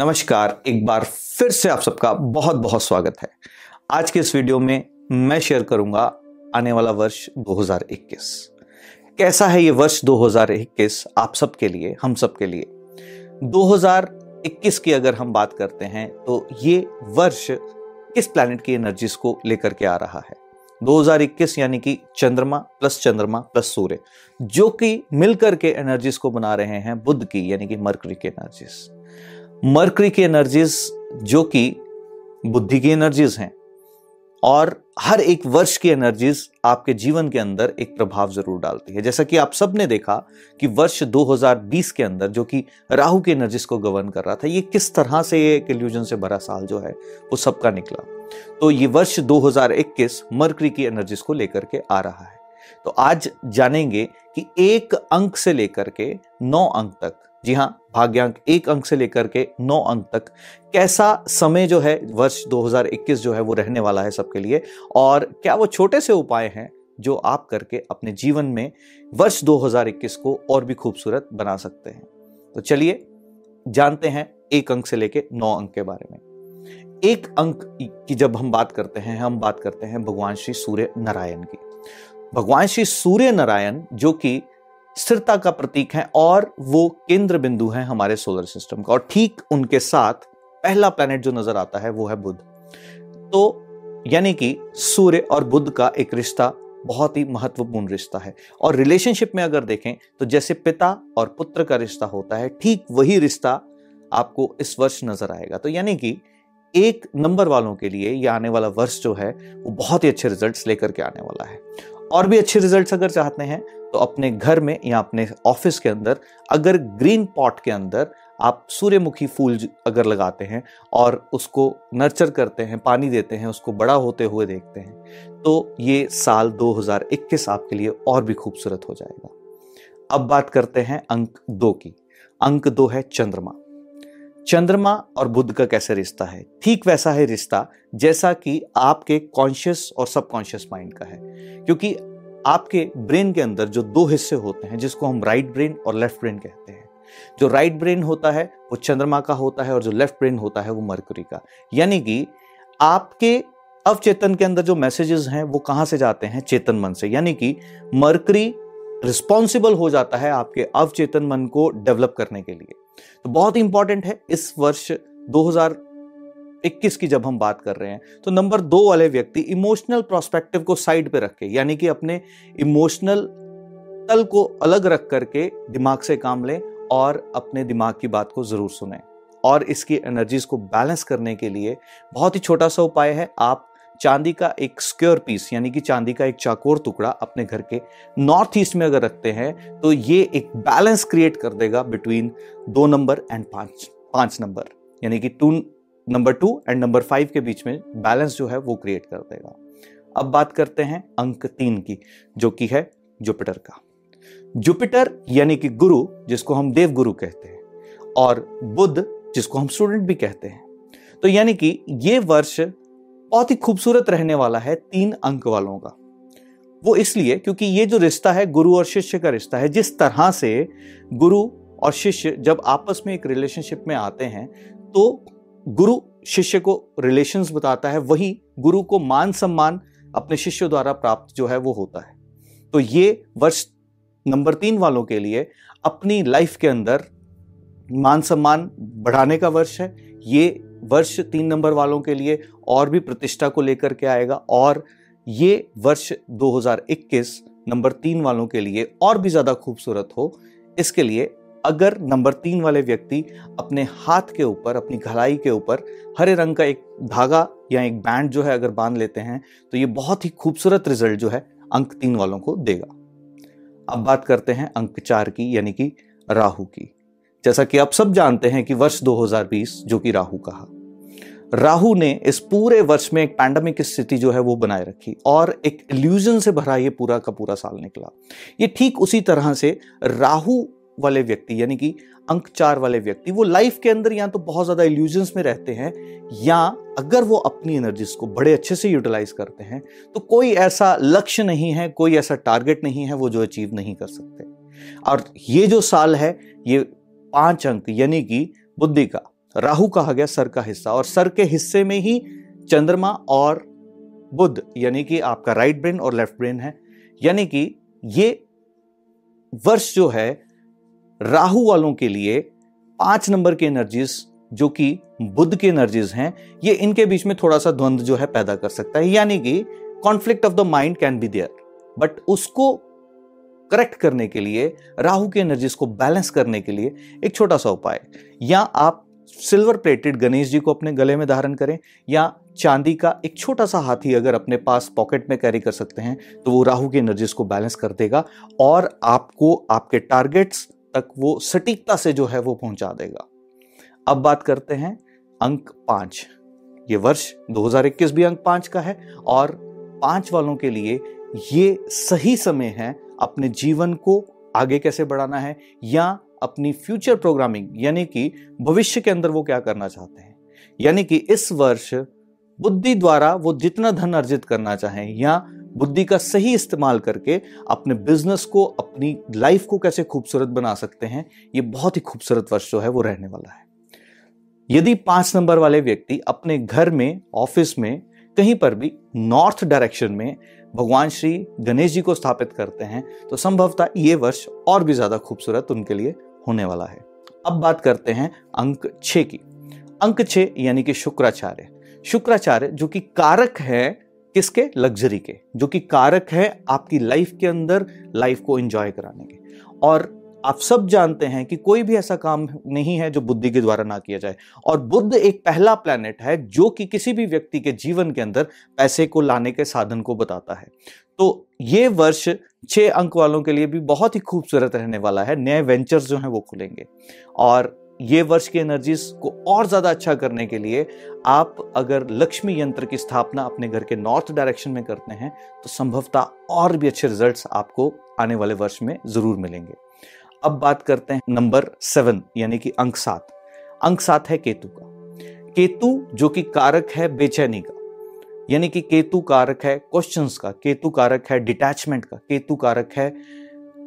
नमस्कार, एक बार फिर से आप सबका बहुत बहुत स्वागत है। आज के इस वीडियो में मैं शेयर करूँगा आने वाला वर्ष 2021 कैसा है ये वर्ष 2021 आप सबके लिए, हम सबके लिए? 2021 की अगर हम बात करते हैं तो ये वर्ष किस प्लैनेट की एनर्जीज को लेकर के आ रहा है? 2021 यानी कि चंद्रमा प्लस चंद्रमा प्लस सूर्य, जो कि मिलकर के एनर्जीज को बना रहे हैं बुद्ध की, यानी कि मरकरी की एनर्जीज मर्करी की एनर्जीज जो कि बुद्धि की एनर्जीज हैं, और हर एक वर्ष की एनर्जीज आपके जीवन के अंदर एक प्रभाव ज़रूर डालती है। जैसा कि आप सबने देखा कि वर्ष 2020 के अंदर जो कि राहु की एनर्जीज को गवर्न कर रहा था, ये किस तरह से ये इल्यूजन से भरा साल जो है, वो सबका निकला। तो ये वर्ष 2021 मर्करी की एनर्जीज को लेकर के आ रहा है। तो आज जानेंगे कि एक अंक से लेकर के नौ अंक तक जी हाँ भाग्यांक एक अंक से लेकर के नौ अंक तक। कैसा समय जो है, वर्ष 2021 जो है, वो रहने वाला है सबके लिए? और क्या वो छोटे से उपाय हैं जो आप करके अपने जीवन में वर्ष 2021 को और भी खूबसूरत बना सकते हैं? तो चलिए, जानते हैं एक अंक से लेके नौ अंक के बारे में। एक अंक की जब हम बात करते हैं, हम बात करते हैं भगवान श्री सूर्य नारायण की। भगवान श्री सूर्य नारायण, जो कि स्थिरता का प्रतीक है और वो केंद्र बिंदु है हमारे सोलर सिस्टम का। और ठीक उनके साथ पहला प्लेनेट जो नज़र आता है वो है बुध। तो यानी कि सूर्य और बुध का एक रिश्ता बहुत ही महत्वपूर्ण रिश्ता है। और रिलेशनशिप में अगर देखें तो जैसे पिता और पुत्र का रिश्ता होता है, ठीक वही रिश्ता आपको इस वर्ष नज़र आएगा। तो यानी कि एक नंबर वालों के लिए ये आने वाला वर्ष जो है, वो बहुत ही अच्छे रिजल्ट्स लेकर के आने वाला है। और भी अच्छे रिजल्ट्स अगर चाहते हैं तो अपने घर में या अपने ऑफ़िस के अंदर, अगर ग्रीन पॉट के अंदर आप सूर्यमुखी फूल अगर लगाते हैं और उसको नर्चर करते हैं, पानी देते हैं, उसको बड़ा होते हुए देखते हैं तो ये साल 2021 आपके लिए और भी खूबसूरत हो जाएगा। अब बात करते हैं अंक दो की। अंक दो है चंद्रमा। चंद्रमा और बुद्ध का कैसे रिश्ता है? ठीक वैसा है रिश्ता जैसा कि आपके कॉन्शियस और सबकॉन्शियस माइंड का है। क्योंकि आपके ब्रेन के अंदर जो दो हिस्से होते हैं, जिसको हम राइट ब्रेन और लेफ़्ट ब्रेन कहते हैं, जो राइट ब्रेन होता है, वो चंद्रमा का होता है और जो लेफ़्ट ब्रेन होता है, वो मरकुरी का। यानी कि आपके अवचेतन के अंदर जो मैसेजेस हैं, वो कहाँ से जाते हैं? चेतन मन से। यानी कि मरकरी रिस्पॉन्सिबल हो जाता है आपके अवचेतन मन को डेवलप करने के लिए। तो बहुत ही इंपॉर्टेंट है, इस वर्ष 21 की जब हम बात कर रहे हैं तो नंबर दो वाले व्यक्ति इमोशनल प्रोस्पेक्टिव को साइड पे रख के, यानी कि अपने इमोशनल तल को अलग रख करके दिमाग से काम लें और अपने दिमाग की बात को ज़रूर सुने। और इसकी एनर्जीज को बैलेंस करने के लिए बहुत ही छोटा सा उपाय है, आप चांदी का एक स्क्योर पीस यानी कि चांदी का एक चाकोर टुकड़ा अपने घर के नॉर्थ ईस्ट में अगर रखते हैं तो ये एक बैलेंस क्रिएट कर देगा बिटवीन दो नंबर एंड पाँच पाँच नंबर यानी कि two number two and number five के बीच में बैलेंस जो है वो क्रिएट कर देगा। अब बात करते हैं अंक तीन की, जो कि है जुपिटर का। जुपिटर यानी कि गुरु, जिसको हम देव गुरु कहते हैं, और बुद्ध, जिसको हम स्टूडेंट भी कहते हैं। तो यानी कि ये वर्ष बहुत ही खूबसूरत रहने वाला है तीन अंक वालों का। वो इसलिए क्योंकि ये जो रिश्ता है, गुरु और शिष्य का रिश्ता है, जिस तरह से गुरु और शिष्य जब आपस में एक रिलेशनशिप में आते हैं तो गुरु शिष्य को रिलेशंस बताता है, वही गुरु को मान सम्मान अपने शिष्य द्वारा प्राप्त जो है वो होता है। तो ये वर्ष नंबर तीन वालों के लिए अपनी लाइफ के अंदर मान सम्मान बढ़ाने का वर्ष है, ये वर्ष तीन नंबर वालों के लिए और भी प्रतिष्ठा को लेकर के आएगा और ये वर्ष 2021 नंबर तीन वालों के लिए और भी ज़्यादा खूबसूरत हो। इसके लिए अगर नंबर तीन वाले व्यक्ति अपने हाथ के ऊपर, अपनी घलाई के ऊपर हरे रंग का एक धागा या एक बैंड जो है अगर बाँध लेते हैं तो ये बहुत ही खूबसूरत रिज़ल्ट जो है अंक तीन वालों को देगा। अब बात करते हैं अंक चार की, यानी कि राहु की। जैसा कि आप सब जानते हैं कि वर्ष 2020 जो कि राहु कहा राहु ने इस पूरे वर्ष में एक पैंडमिक स्थिति जो है वो बनाए रखी और एक इल्यूजन से भरा ये पूरा का पूरा साल निकला। ये ठीक उसी तरह से राहु वाले व्यक्ति, यानी कि अंक चार वाले व्यक्ति, वो लाइफ के अंदर या तो बहुत ज़्यादा इल्यूजन्स में रहते हैं या अगर वो अपनी एनर्जीज को बड़े अच्छे से यूटिलाइज करते हैं तो कोई ऐसा लक्ष्य नहीं है, कोई ऐसा टारगेट नहीं है वो जो अचीव नहीं कर सकते। और ये जो साल है, ये पाँच अंक, यानी कि बुद्धि का। राहु कहा गया सर का हिस्सा, और सर के हिस्से में ही चंद्रमा और बुद्ध यानी कि आपका राइट ब्रेन और लेफ़्ट ब्रेन है। यानी कि ये वर्ष जो है, राहु वालों के लिए पाँच नंबर की एनर्जीज जो कि बुद्ध की एनर्जीज हैं, ये इनके बीच में थोड़ा सा द्वंद्व जो है पैदा कर सकता है। यानी कि conflict of the mind can be there but उसको करेक्ट करने के लिए, राहु की एनर्जीज को बैलेंस करने के लिए एक छोटा सा उपाय या आप सिल्वर प्लेटेड गणेश जी को अपने गले में धारण करें, या चांदी का एक छोटा सा हाथी अगर अपने पास पॉकेट में कैरी कर सकते हैं तो वो राहु की एनर्जीज को बैलेंस कर देगा और आपको आपके टारगेट्स तक वो सटीकता से जो है वो पहुँचा देगा। अब बात करते हैं अंक पाँच। ये वर्ष 2021 भी अंक पाँच का है और पाँच वालों के लिए ये सही समय है अपने जीवन को आगे कैसे बढ़ाना है या अपनी फ्यूचर प्रोग्रामिंग यानी कि भविष्य के अंदर वो क्या करना चाहते हैं? यानी कि इस वर्ष बुद्धि द्वारा वो जितना धन अर्जित करना चाहें या बुद्धि का सही इस्तेमाल करके अपने बिज़नेस को, अपनी लाइफ को कैसे खूबसूरत बना सकते हैं, ये बहुत ही खूबसूरत वर्ष जो है वो रहने वाला है। यदि पाँच नंबर वाले व्यक्ति अपने घर में ऑफ़िस में कहीं पर भी नॉर्थ डायरेक्शन में भगवान श्री गणेश जी को स्थापित करते हैं तो संभवतः ये वर्ष और भी ज़्यादा खूबसूरत उनके लिए होने वाला है। अब बात करते हैं अंक छ की। अंक छ यानी कि शुक्राचार्य। शुक्राचार्य जो कि कारक है किसके? लग्जरी के। जो कि कारक है आपकी लाइफ के अंदर लाइफ को एंजॉय कराने के। और आप सब जानते हैं कि कोई भी ऐसा काम नहीं है जो बुद्धि के द्वारा ना किया जाए। और बुद्ध एक पहला प्लेनेट है जो कि किसी भी व्यक्ति के जीवन के अंदर पैसे को लाने के साधन को बताता है। तो ये वर्ष छह अंक वालों के लिए भी बहुत ही खूबसूरत रहने वाला है। नए वेंचर्स जो हैं वो खुलेंगे। और ये वर्ष की एनर्जीज को और ज़्यादा अच्छा करने के लिए आप अगर लक्ष्मी यंत्र की स्थापना अपने घर के नॉर्थ डायरेक्शन में करते हैं तो संभवतः और भी अच्छे रिजल्ट्स आपको आने वाले वर्ष में ज़रूर मिलेंगे। अब बात करते हैं नंबर सेवन, यानी कि अंक सात। अंक सात है केतु का। केतु जो कि कारक है बेचैनी का, यानी कि केतु कारक है क्वेश्चंस का, केतु कारक है डिटैचमेंट का, केतु कारक है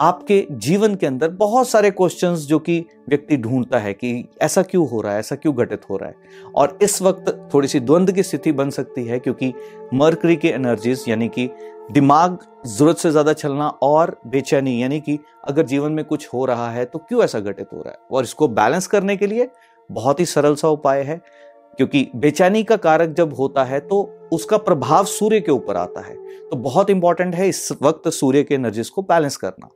आपके जीवन के अंदर बहुत सारे क्वेश्चंस जो कि व्यक्ति ढूंढता है कि ऐसा क्यों हो रहा है, ऐसा क्यों घटित हो रहा है? और इस वक्त थोड़ी सी द्वंद्व की स्थिति बन सकती है क्योंकि मर्करी के एनर्जीज यानी कि दिमाग ज़रूरत से ज़्यादा चलना और बेचैनी, यानी कि अगर जीवन में कुछ हो रहा है तो क्यों ऐसा घटित हो रहा है? और इसको बैलेंस करने के लिए बहुत ही सरल सा उपाय है, क्योंकि बेचैनी का कारक जब होता है तो उसका प्रभाव सूर्य के ऊपर आता है। तो बहुत इंपॉर्टेंट है इस वक्त सूर्य के एनर्जीज को बैलेंस करना।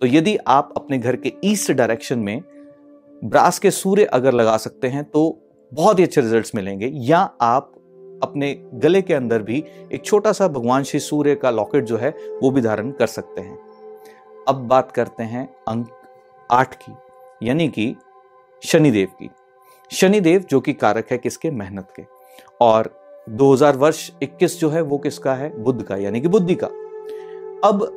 तो यदि आप अपने घर के ईस्ट डायरेक्शन में ब्रास के सूर्य अगर लगा सकते हैं तो बहुत ही अच्छे रिजल्ट्स मिलेंगे। या आप अपने गले के अंदर भी एक छोटा सा भगवान श्री सूर्य का लॉकेट जो है, वो भी धारण कर सकते हैं। अब बात करते हैं अंक आठ की, यानी कि शनिदेव की। शनिदेव जो कि कारक है किसके? मेहनत के। और 2000 वर्ष 21 जो है, वो किसका है? बुद्ध का, यानी कि बुद्धि का। अब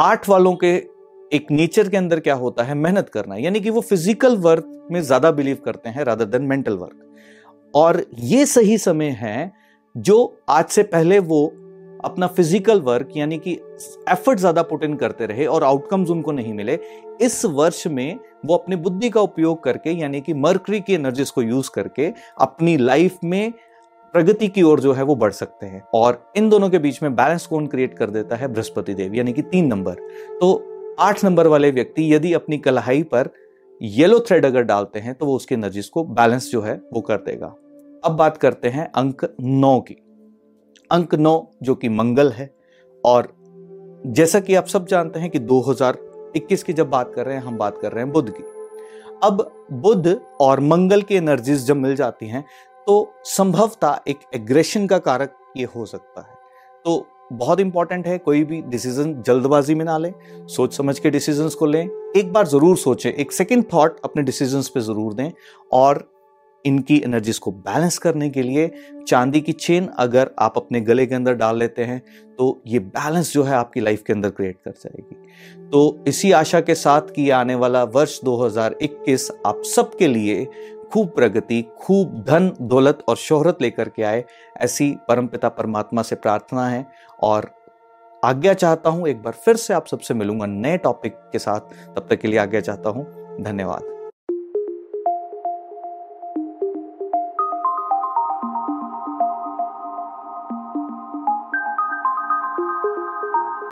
आठ वालों के एक नेचर के अंदर क्या होता है, मेहनत करना, यानी कि वो फ़िज़िकल वर्क में ज़्यादा बिलीव करते हैं रादर देन मेंटल वर्क और ये सही समय है जो आज से पहले वो अपना फ़िज़िकल वर्क यानी कि एफर्ट ज़्यादा पुट इन करते रहे और आउटकम्स उनको नहीं मिले, इस वर्ष में वो अपनी बुद्धि का उपयोग करके, यानी कि मर्करी की एनर्जीज को यूज़ करके अपनी लाइफ में प्रगति की ओर जो है वो बढ़ सकते हैं। और इन दोनों के बीच में बैलेंस कौन क्रिएट कर देता है? बृहस्पति देव, यानी कि तीन नंबर। तो आठ नंबर वाले व्यक्ति यदि अपनी कलाई पर येलो थ्रेड अगर डालते हैं तो वो उसकी एनर्जीज को बैलेंस जो है, वो कर देगा। अब बात करते हैं अंक नौ की। अंक नौ जो कि मंगल है, और जैसा कि आप सब जानते हैं कि 2021 की जब बात कर रहे हैं, हम बात कर रहे हैं बुद्ध की। अब बुद्ध और मंगल की एनर्जीज जब मिल जाती हैं तो संभवतः एक एग्रेशन का कारक ये हो सकता है। तो बहुत इंपॉर्टेंट है, कोई भी डिसीज़न जल्दबाजी में ना लें, सोच समझ के डिसीजंस को लें। एक बार ज़रूर सोचें, एक सेकंड थॉट अपने डिसीजंस पे ज़रूर दें और इनकी एनर्जीज को बैलेंस करने के लिए चांदी की चेन अगर आप अपने गले के अंदर डाल लेते हैं तो ये बैलेंस जो है आपकी लाइफ के अंदर क्रिएट कर जाएगी। तो इसी आशा के साथ कि आने वाला वर्ष 2021 आप सबके लिए खूब प्रगति, खूब धन, दौलत और शोहरत लेकर के आए, ऐसी परमपिता परमात्मा से प्रार्थना है। और आज्ञा चाहता हूँ, एक बार फिर से आप सबसे मिलूँगा नए टॉपिक के साथ। तब तक के लिए आज्ञा चाहता हूँ, धन्यवाद।